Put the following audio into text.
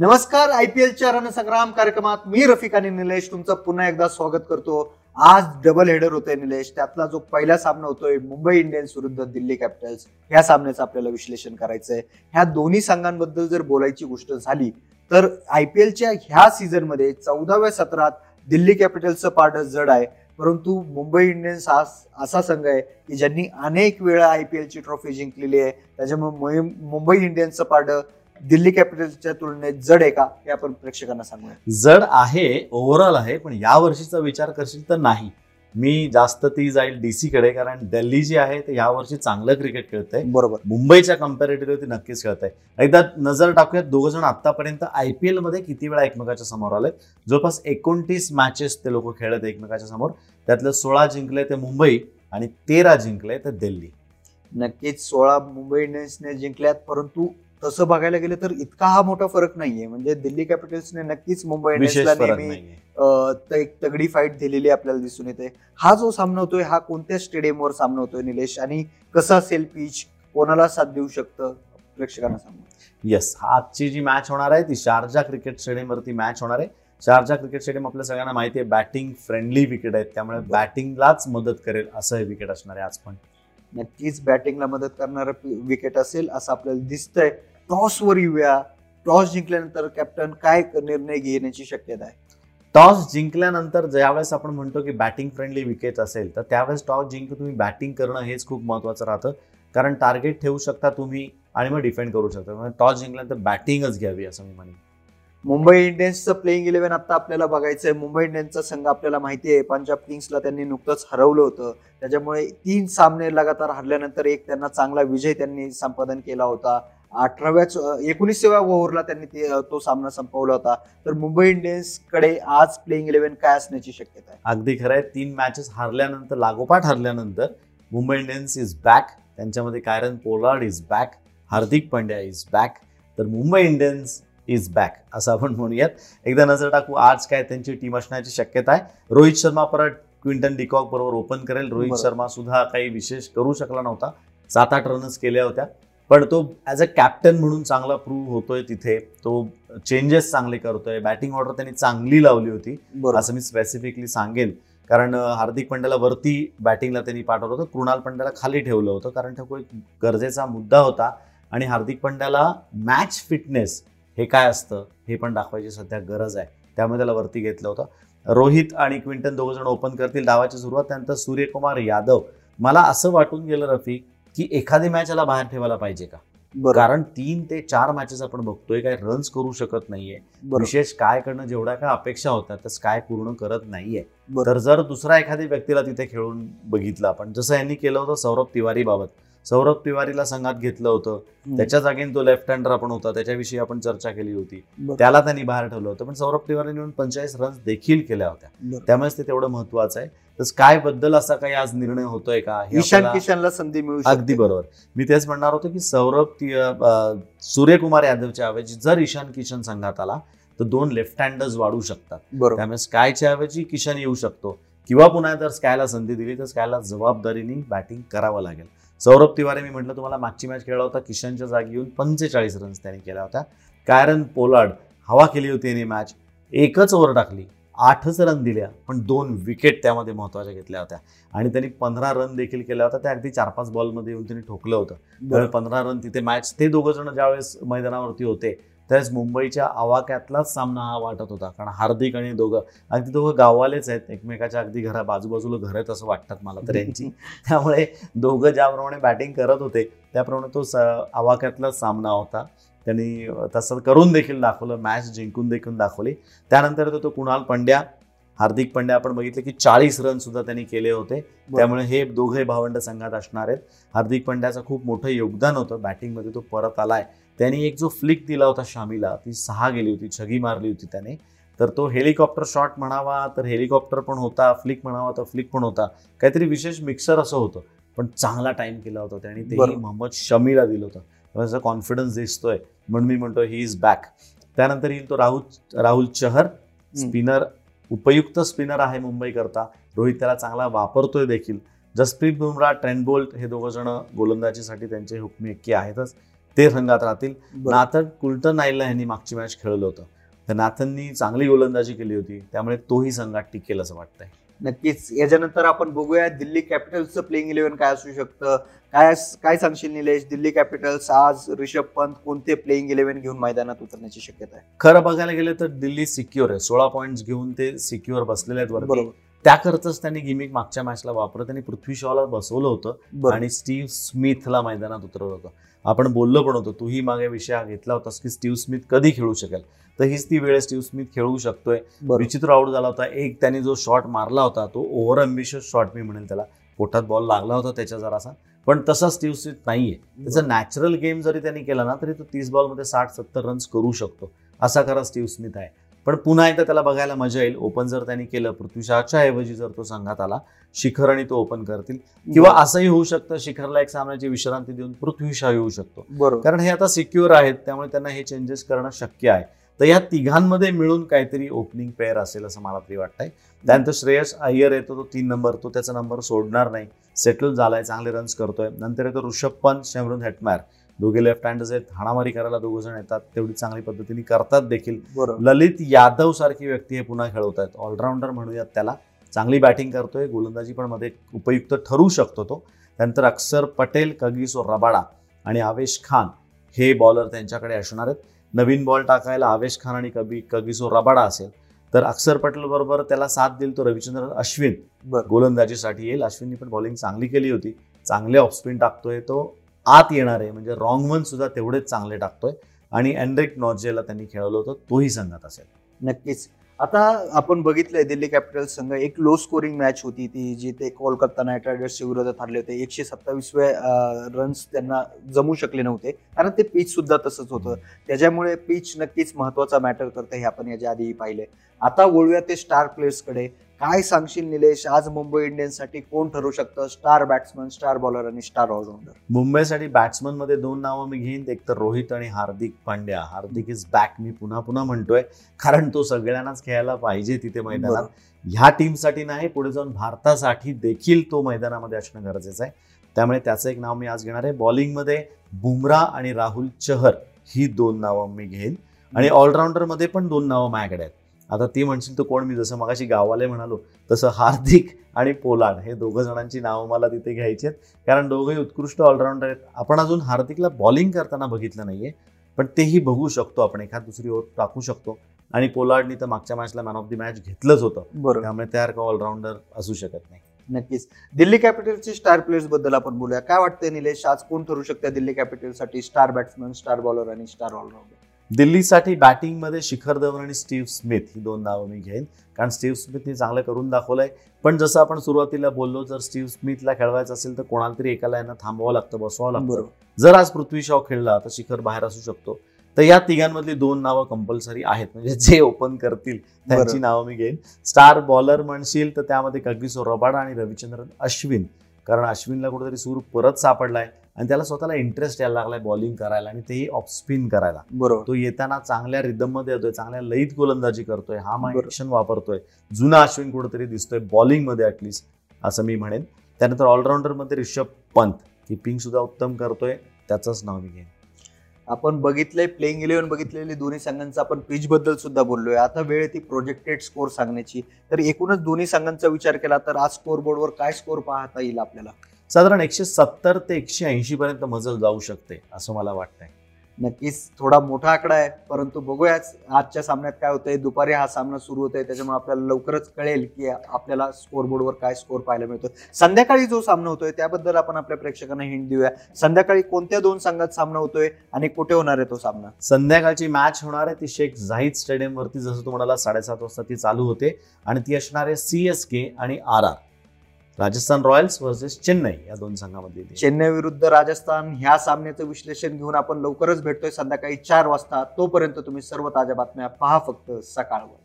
नमस्कार I P एलच्या रणसंग्राम कार्यक्रमात मी रफिक आणि निलेश तुमचं पुन्हा एकदा स्वागत करतो. आज डबल हेडर होतोय निलेश. त्यातला जो पहिला सामना होतोय मुंबई इंडियन्स विरुद्ध दिल्ली कॅपिटल्स ह्या सामन्याचं आपल्याला विश्लेषण करायचंय. ह्या दोन्ही संघांबद्दल जर बोलायची गोष्ट झाली तर आय पी एलच्या ह्या सीझनमध्ये चौदाव्या सत्रात दिल्ली कॅपिटल्सचं पार्ट जड आहे. परंतु मुंबई इंडियन्स हा असा संघ आहे की ज्यांनी अनेक वेळा आय पी एलची ट्रॉफी जिंकलेली आहे. त्याच्यामुळे मुंबई इंडियन्सचं पारड दिल्ली कॅपिटल्सच्या तुलनेत जड आहे का हे आपण प्रेक्षकांना सांगूया. जड आहे ओव्हरऑल आहे पण या वर्षीचा विचार करशील तर नाही. मी जास्त ती जाईल डीसी कडे कारण दिल्ली जी आहे ते या वर्षी चांगलं क्रिकेट खेळतंय. बरोबर. मुंबईच्या कम्पॅरेटिव्ह ती नक्कीच खेळत आहे एकदा नजर टाकूयात दोघ जण आतापर्यंत आय पी एलमध्ये किती वेळा एकमेकाच्या समोर आले जवळपास एकोणतीस मॅचेस ते लोक खेळत एकमेकाच्या समोर. त्यातलं सोळा जिंकले ते मुंबई आणि तेरा जिंकले ते दिल्ली. नक्कीच सोळा मुंबई इंडियन्सने जिंकल्यात परंतु तसं बघायला गेलं तर इतका हा मोठा फरक नाहीये. म्हणजे दिल्ली कॅपिटल्सने नक्कीच मुंबई इंडियन्सला नेहमी एक तगडी फाईट दिलेली आपल्याला दिसून येते. हा जो सामना होतोय हा कोणत्या स्टेडियमवर सामना होतोय निलेश? आणि कसा असेल पिच कोणाला साथ देऊ शकतं प्रेक्षकांना सांगू? येस आजची जी मॅच होणार आहे ती शारजा क्रिकेट स्टेडियमवरती मॅच होणार आहे. शारजा क्रिकेट स्टेडियम आपल्या सगळ्यांना माहिती आहे बॅटिंग फ्रेंडली विकेट आहेत. त्यामुळे बॅटिंगलाच मदत करेल असं हे विकेट असणार आहे आज पण. नक्कीच बॅटिंगला मदत करणारं विकेट असेल असं आपल्याला दिसतंय. टॉसवर येऊया. टॉस जिंकल्यानंतर कॅप्टन काय निर्णय घेण्याची शक्यता आहे? टॉस जिंकल्यानंतर ज्यावेळेस आपण म्हणतो की बॅटिंग फ्रेंडली विकेट असेल तर त्यावेळेस टॉस जिंकून तुम्ही बॅटिंग करणं हेच खूप महत्वाचं राहतं. कारण टार्गेट ठेवू शकता तुम्ही आणि मग डिफेंड करू शकता. टॉस जिंकल्यानंतर बॅटिंगच घ्यावी असं मी म्हणेन. मुंबई इंडियन्सचं प्लेइंग इलेव्हन आता आपल्याला बघायचंय. मुंबई इंडियन्सचा संघ आपल्याला माहिती आहे. पंजाब किंग्सला त्यांनी नुकतंच हरवलं होतं. त्याच्यामुळे तीन सामने लगातार हरल्यानंतर एक त्यांना चांगला विजय त्यांनी संपादन केला होता. अठराव्याच एकोणीसाव्या ओव्हरला त्यांनी ते- तो सामना संपवला होता. तर मुंबई इंडियन्सकडे आज प्लेइंग इलेव्हन काय असण्याची शक्यता आहे? अगदी खरं आहे. तीन मॅचेस हरल्यानंतर लागोपाठ हरल्यानंतर मुंबई इंडियन्स इज बॅक त्यांच्यामध्ये Kieron Pollard is back Hardik Pandya is back तर मुंबई इंडियन्स इज बॅक असं आपण म्हणूयात. एकदा नजर टाकू आज काय त्यांची टीम असण्याची शक्यता आहे. रोहित शर्मा परत क्विंटन डिकॉक बरोबर ओपन करेल. रोहित. शर्मा सुद्धा काही विशेष करू शकला नव्हता. सात आठ रनच केल्या होत्या. पण तो ॲज अ कॅप्टन म्हणून चांगला प्रूव्ह होतोय तिथे. तो चेंजेस चांगले करतोय. बॅटिंग ऑर्डर त्यांनी चांगली लावली होती. असं मी स्पेसिफिकली सांगेन कारण हार्दिक पंड्याला वरती बॅटिंगला त्यांनी पाठवलं होतं. कृणाल पंड्याला खाली ठेवलं होतं. कारण तो एक गरजेचा मुद्दा होता. आणि हार्दिक पंड्याला मॅच फिटनेस हे काय असतं हे पण दाखवायची सध्या गरज आहे. त्यामुळे त्याला वरती घेतलं होतं. रोहित आणि क्विंटन दोघ जण ओपन करतील डावाची सुरुवात. त्यानंतर सूर्यकुमार यादव. मला असं वाटून गेलं रफिक की एखादी मॅच याला बाहेर ठेवायला पाहिजे का? कारण तीन ते चार मॅचेस आपण बघतोय काय रन्स करू शकत नाहीये. विशेष काय करणं जेवढ्या काय अपेक्षा होत्या तर काय पूर्ण करत नाहीये. तर जर दुसरा एखाद्या व्यक्तीला तिथे खेळून बघितलं आपण जसं यांनी केलं होतं सौरभ तिवारी बाबत सौरभ तिवारीला संघात घेतलं होतं. त्याच्या जागेने तो लेफ्ट हँडर आपण होता. त्याच्याविषयी आपण चर्चा केली होती. त्याला त्यांनी बाहेर ठेवलं होतं. पण सौरभ तिवारीने पंचेचाळीस रन्स देखील केल्या होत्या. त्यामुळेच ते तेवढं महत्वाचं आहे. तर स्कायबद्दल असा काही आज निर्णय होतोय का? ईशान किशनला संधी मिळू. अगदी बरोबर. मी तेच म्हणणार होतो की सौरभ सूर्यकुमार यादवच्या ऐवजी जर ईशान किशन संघात आला तर दोन लेफ्ट हँडर्स वाढू शकतात. त्यामुळे स्कायच्या ऐवजी किशन येऊ शकतो. किंवा पुन्हा जर स्कायला संधी दिली तर स्कायला जबाबदारीने बॅटिंग करावं लागेल. सौरभ तिवारी मी म्हटलं तुम्हाला मागची मॅच खेळला होता किशनच्या जागी येऊन पंचेचाळीस रन्स त्यांनी केल्या होत्या. कायरन पोलार्ड हवा केली होती यांनी मॅच एकच ओव्हर टाकली आठच रन दिल्या पण दोन विकेट त्यामध्ये महत्त्वाच्या घेतल्या होत्या. आणि त्यांनी पंधरा रन देखील केल्या होत्या त्या अगदी चार पाच बॉलमध्ये येऊन त्यांनी ठोकलं होतं. त्यामुळे. पंधरा रन तिथे मॅच ते दोघं जण ज्यावेळेस मैदानावरती होते त्यावेळेस मुंबईच्या आवाक्यातलाच सामना हा वाटत होता. कारण हार्दिक आणि दोघं अगदी दोघं गाववालेच आहेत. एकमेकाच्या अगदी घरा बाजूबाजूला घर आहेत असं वाटतात मला तर यांची. त्यामुळे दोघं ज्याप्रमाणे बॅटिंग करत होते त्याप्रमाणे तो आवाक्यातलाच सामना होता. त्यांनी तसं करून देखील दाखवलं मॅच जिंकून देखील दाखवली. त्यानंतर तो- तो कुणाल पंड्या हार्दिक पंड्या आपण बघितलं की चाळीस रन सुद्धा त्यांनी केले होते. त्यामुळे हे दोघे भावंड संघात असणार आहेत. हार्दिक पंड्याचं खूप मोठं योगदान होतं. बॅटिंगमध्ये तो परत आलाय. त्यांनी एक जो फ्लिक दिला होता शामीला ती सहा गेली होती छगी मारली होती त्याने. तर तो हेलिकॉप्टर शॉट म्हणावा तर हेलिकॉप्टर पण होता फ्लिक म्हणावा तर फ्लिक पण होता. काहीतरी विशेष मिक्सर असं होतं. पण चांगला टाइम केला होता त्याने. तेही बरोबर. मोहम्मद शमीला दिलं होतं. त्याचा कॉन्फिडन्स दिसतोय. म्हणून मी म्हणतो ही इज बॅक त्यानंतर येईल तो राहुल राहुल चहर स्पिनर उपयुक्त स्पिनर आहे मुंबई करता रोहित त्याला चांगला वापरतोय देखील. जसप्रीत बुमराह ट्रेंड बोल्ट हे दोघं जण गोलंदाजीसाठी त्यांचे हुकमी एक्के आहेतच. ते संघात राहतील. नाथन कुलटन नाईलला यांनी मागची मॅच खेळलं होतं. तर नाथननी चांगली गोलंदाजी केली होती. त्यामुळे तोही संघात टिकेल असं वाटतंय. नक्कीच. याच्यानंतर आपण बघूया दिल्ली कॅपिटल्सचं प्लेइंग इलेव्हन काय असू शकतं. काय काय सांगशील निलेश? दिल्ली कॅपिटल्स आज रिषभ पंत कोणते प्लेइंग इलेव्हन घेऊन मैदानात उतरण्याची शक्यता आहे? खरं बघायला गेलं तर दिल्ली सिक्युअर आहे. सोळा पॉईंट्स घेऊन ते सिक्युअर बसलेले आहेत बरोबर. त्याकरताच त्यांनी गिमिक मागच्या मॅचला वापरत त्यांनी पृथ्वी शॉला बसवलं होतं. आणि स्टीव्ह स्मिथला मैदानात उतरवलं होतं. आपण बोललो पण होतो तूही मागे विषय घेतला होतास की स्टीव्ह स्मिथ कधी खेळू शकेल? तर हीच ती वेळ स्टीव्ह स्मिथ खेळू शकतोय. विचित्र आउट झाला होता. एक त्याने जो शॉट मारला होता तो ओव्हर अम्बिशियस शॉट मी म्हणेल त्याला. पोटात बॉल लागला होता त्याच्या जरासा. पण तसा स्टीव्ह स्मिथ नाहीये. त्याचा नॅचरल गेम जरी त्यांनी केला ना तरी तो तीस बॉलमध्ये साठ सत्तर रन्स करू शकतो. असा खरा स्टीव्ह स्मिथ आहे. पण पुन्हा एकदा त्याला बघायला मजा येईल. ओपन जर त्यांनी केलं पृथ्वीशाच्या ऐवजी जर तो संघात आला शिखर आणि तो ओपन करतील. किंवा असंही होऊ शकतं शिखरला एक सामन्याची विश्रांती देऊन पृथ्वीशा येऊ शकतो. कारण हे आता सिक्युअर आहेत त्यामुळे त्यांना हे चेंजेस करणं शक्य आहे. तर या तिघांमध्ये मिळून काहीतरी ओपनिंग पेअर असेल असं मला तरी वाटतंय. त्यानंतर श्रेयस अय्यर येतो तो तीन नंबर तो त्याचा नंबर सोडणार नाही. सेटल झालाय चांगले रन्स करतोय. नंतर येतो ऋषभ पंत शेमरून हेटमॅर. दोघे लेफ्ट हँडर्स आहेत हाणामारी करायला दोघ जण येतात तेवढी चांगली पद्धतीने करतात देखील. ललित यादव सारखी व्यक्ती हे पुन्हा खेळवत आहेत ऑलराऊंडर म्हणूयात त्याला. चांगली बॅटिंग करतोय गोलंदाजी पण मध्ये उपयुक्त ठरू शकतो तो. त्यानंतर अक्षर पटेल कगिसो रबाडा आणि आवेश खान हे बॉलर त्यांच्याकडे असणार आहेत. नवीन बॉल टाकायला आवेश खान आणि कबी कगिसो रबाडा असेल तर अक्षर पटेल बरोबर त्याला साथ देईल तो रविचंद्रन अश्विन. गोलंदाजीसाठी येईल. अश्विननी पण बॉलिंग चांगली केली होती. चांगले ऑफस्पिन टाकतोय तो. आत येणार आहे. म्हणजे रॉंग वन सुद्धा तेवढेच चांगले टाकतोय. आणि अँड्रिक नॉर्जेला त्यांनी खेळवलं होतं. तोही संघात असेल. नक्कीच. आता आपण बघितलंय दिल्ली कॅपिटल्स संघ एक लो स्कोरिंग मॅच होती. ती जी ते कोलकाता नाईट रायडर्सच्या विरोधात हरले होते. एकशे सत्तावीसवे रन्स त्यांना जमू शकले नव्हते. कारण ते पिच सुद्धा तसंच होतं. त्याच्यामुळे पिच नक्कीच महत्त्वाचा मॅटर करतं हे आपण याच्या आधीही पाहिले आता वळूया ते स्टार प्लेयर्सकडे काय सांगशील निलेश आज मुंबई इंडियन्ससाठी कोण ठरू शकतं? स्टार बॅट्समन स्टार बॉलर आणि स्टार ऑलराऊंडर मुंबईसाठी बॅट्समनमध्ये दोन नावं मी घेईन. एक तर रोहित आणि हार्दिक पांड्या. हार्दिक इज बॅक मी पुन्हा पुन्हा म्हणतोय कारण तो सगळ्यांनाच खेळायला पाहिजे तिथे मैदानात. ह्या टीमसाठी नाही पुढे जाऊन भारतासाठी देखील तो मैदानामध्ये असणं गरजेचं आहे. त्यामुळे त्याचं एक नाव मी आज घेणार आहे. बॉलिंगमध्ये बुमरा आणि राहुल चहर ही दोन नावं मी घेईन. आणि ऑलराऊंडरमध्ये पण दोन नावं माझ्याकडे आहेत. आता ती म्हणशील तर कोण? मी जसं मगाशी गावाले म्हणालो तसं हार्दिक आणि पोलार्ड हे दोघं जणांची नावं मला तिथे घ्यायची आहेत. कारण दोघंही उत्कृष्ट ऑलराऊंडर आहेत. आपण अजून हार्दिकला बॉलिंग करताना बघितलं नाहीये पण तेही बघू शकतो आपण. एखाद दुसरी ओव्हर टाकू शकतो. आणि पोलार्डनी तर मागच्या मॅचला मॅन ऑफ द मॅच घेतलंच होतं. बरोबर. त्यामुळे त्यासारखं ऑलराऊंडर असू शकत नाही. नक्कीच. दिल्ली कॅपिटल्सचे स्टार प्लेयर्सबद्दल आपण बोलूया. काय वाटतंय निलेश? आज कोण ठरू शकतं दिल्ली कॅपिटल्ससाठी स्टार बॅट्समन स्टार बॉलर आणि स्टार ऑलराऊंडर दिल्लीसाठी बॅटिंगमध्ये शिखर धवन आणि स्टीव्ह स्मिथ ही दोन नावं मी घेईन. कारण स्टीव्ह स्मिथने चांगलं करून दाखवलंय. पण जसं आपण सुरुवातीला बोललो जर स्टीव्ह स्मिथला खेळवायचं असेल तर कोणाला तरी एकाला यांना थांबवावं लागतं बसवावं लागतं. बरोबर. जर आज पृथ्वी शॉ खेळला तर शिखर बाहेर असू शकतो. तर या तिघांमधली दोन नावं कंपल्सरी आहेत. म्हणजे जे ओपन करतील त्यांची. नावं मी घेईन. स्टार बॉलर म्हणशील तर त्यामध्ये कगिसो रबाडा आणि रविचंद्रन अश्विन. कारण अश्विनला कुठेतरी सूर परत सापडलाय. आणि त्याला स्वतःला इंटरेस्ट यायला लागलाय बॉलिंग करायला आणि तेही ऑफ स्पिन करायला. बरोबर. तो येताना चांगल्या रिदममध्ये येतोय चांगल्या लईत गोलंदाजी करतोय हा. ऍक्शन वापरतोय. जुना अश्विन कुठेतरी दिसतोय बॉलिंगमध्ये ऍटलिस्ट असं मी म्हणेन. त्यानंतर ऑलराऊंडरमध्ये रिषभ पंत किपिंग सुद्धा उत्तम करतोय. त्याचंच नाव मी घेईन. आपण बघितलंय प्लेइंग इलेव्हन बघितलेली दोन्ही संघांचा आपण पिच बद्दल सुद्धा बोललोय. आता वेळ ती प्रोजेक्टेड स्कोर सांगण्याची. तर एकूणच दोन्ही संघांचा विचार केला तर आज स्कोर बोर्डवर काय स्कोर पाहता येईल आपल्याला? साधारण एकशे सत्तर ते एकशे ऐंशी पर्यंत मजल जाऊ शकते असं मला वाटतंय. नक्कीच थोडा मोठा आकडा आहे परंतु बघूयाच आजच्या सामन्यात काय होतंय. दुपारी हा सामना सुरू होतोय त्याच्यामुळे आपल्याला लवकरच कळेल की आपल्याला स्कोर बोर्डवर काय स्कोर पाहायला मिळतो संध्याकाळी जो सामना होतोय त्याबद्दल आपण आपल्या प्रेक्षकांना हिंट देऊया. संध्याकाळी कोणत्या दोन संघात सामना होतोय आणि कुठे होणार आहे तो सामना? संध्याकाळची मॅच होणार आहे ती शेख झाहीद स्टेडियम वरती जसं तुम्हाला साडेसात वाजता ती चालू होते. आणि ती असणार आहे सी एस के आणि R R Rajasthan royals versus Chennai या दोन संघामध्ये चेन्नई विरुद्ध राजस्थान ह्या सामन्याचं विश्लेषण घेऊन आपण लवकरच भेटतोय संध्याकाळी चार वाजता. तोपर्यंत तुम्ही सर्व ताज्या बातम्या पहा फक्त सकाळवर.